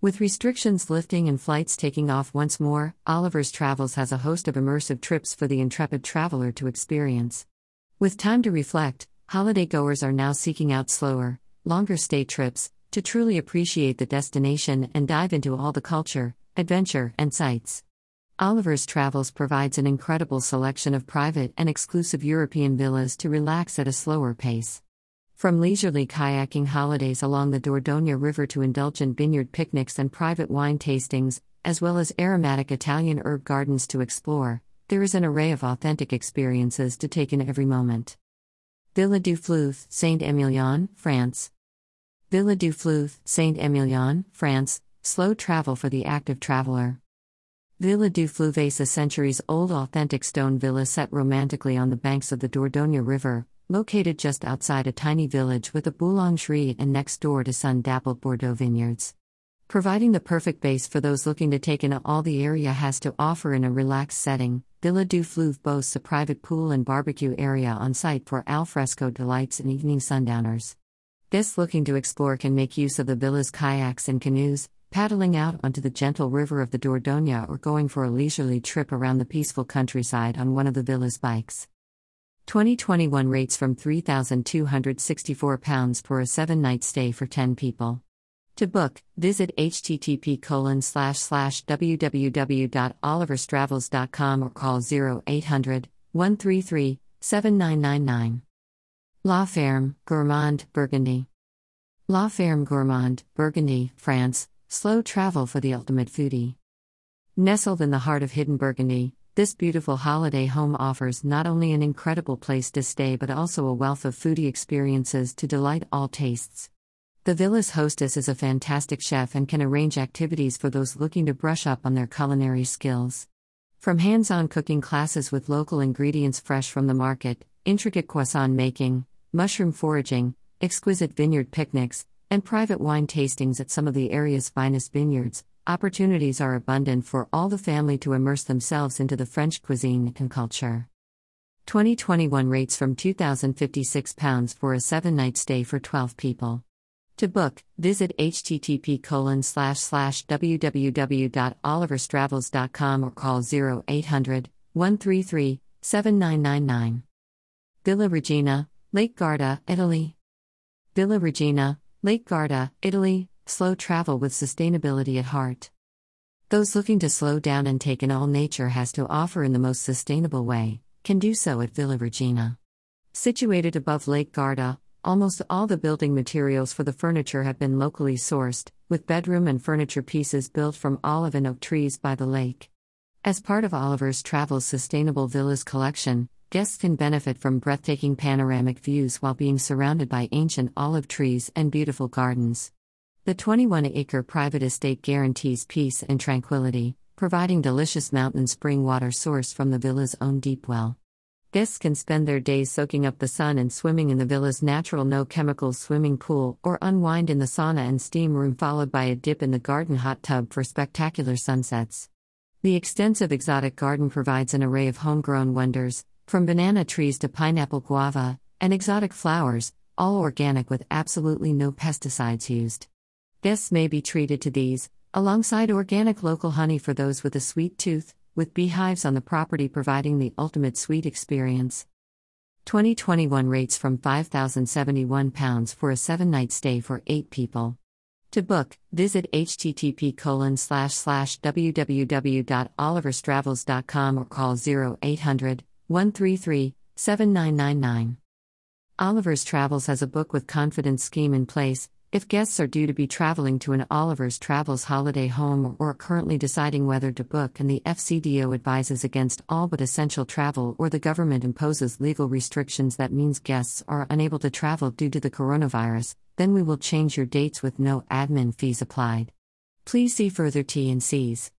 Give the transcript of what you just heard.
With restrictions lifting and flights taking off once more, Oliver's Travels has a host of immersive trips for the intrepid traveler to experience. With time to reflect, holidaygoers are now seeking out slower, longer stay trips to truly appreciate the destination and dive into all the culture, adventure, and sights. Oliver's Travels provides an incredible selection of private and exclusive European villas to relax at a slower pace. From leisurely kayaking holidays along the Dordogne River to indulgent vineyard picnics and private wine tastings, as well as aromatic Italian herb gardens to explore, there is an array of authentic experiences to take in every moment. Villa du Fleuve, Saint Emilion, France. Villa du Fleuve, Saint Emilion, France, slow travel for the active traveler. Villa du Fleuve is a centuries old authentic stone villa set romantically on the banks of the Dordogne River, located just outside a tiny village with a boulangerie and next door to sun dappled Bordeaux vineyards. Providing the perfect base for those looking to take in all the area has to offer in a relaxed setting, Villa du Fleuve boasts a private pool and barbecue area on site for alfresco delights and evening sundowners. Guests looking to explore can make use of the villa's kayaks and canoes, paddling out onto the gentle river of the Dordogne or going for a leisurely trip around the peaceful countryside on one of the villa's bikes. 2021 rates from £3,264 for a seven night stay for 10 people. To book, visit http colon slash slash www.oliverstravels.com or call 0800 133 7999. La Ferme, Gourmand, Burgundy. La Ferme Gourmand, Burgundy, France, slow travel for the ultimate foodie. Nestled in the heart of hidden Burgundy, this beautiful holiday home offers not only an incredible place to stay but also a wealth of foodie experiences to delight all tastes. The villa's hostess is a fantastic chef and can arrange activities for those looking to brush up on their culinary skills. From hands on cooking classes with local ingredients fresh from the market, intricate croissant making, mushroom foraging, exquisite vineyard picnics, and private wine tastings at some of the area's finest vineyards, opportunities are abundant for all the family to immerse themselves into the French cuisine and culture. 2021 rates from £2,056 for a seven night stay for 12 people. To book, visit http www.oliverstravels.com or call 0800 133 7999. Villa Regina, Lake Garda, Italy. Villa Regina, Lake Garda, Italy, slow travel with sustainability at heart. Those looking to slow down and take in all nature has to offer in the most sustainable way, can do so at Villa Regina. Situated above Lake Garda, almost all the building materials for the furniture have been locally sourced, with bedroom and furniture pieces built from olive and oak trees by the lake. As part of Oliver's Travels Sustainable Villas collection, guests can benefit from breathtaking panoramic views while being surrounded by ancient olive trees and beautiful gardens. The 21 acre private estate guarantees peace and tranquility, providing delicious mountain spring water sourced from the villa's own deep well. Guests can spend their days soaking up the sun and swimming in the villa's natural no chemicals swimming pool or unwind in the sauna and steam room, followed by a dip in the garden hot tub for spectacular sunsets. The extensive exotic garden provides an array of homegrown wonders, from banana trees to pineapple guava, and exotic flowers, all organic with absolutely no pesticides used. Guests may be treated to these, alongside organic local honey for those with a sweet tooth, with beehives on the property providing the ultimate sweet experience. 2021 rates from £5,071 for a seven night stay for eight people. To book, visit http www.oliverstravels.com or call 0800 133 7999. Oliver's Travels has a book with confidence scheme in place if guests are due to be traveling to an Oliver's Travels holiday home or are currently deciding whether to book and the FCDO advises against all but essential travel or the government imposes legal restrictions that means guests are unable to travel due to the coronavirus, then we will change your dates with no admin fees applied. Please see further T&Cs.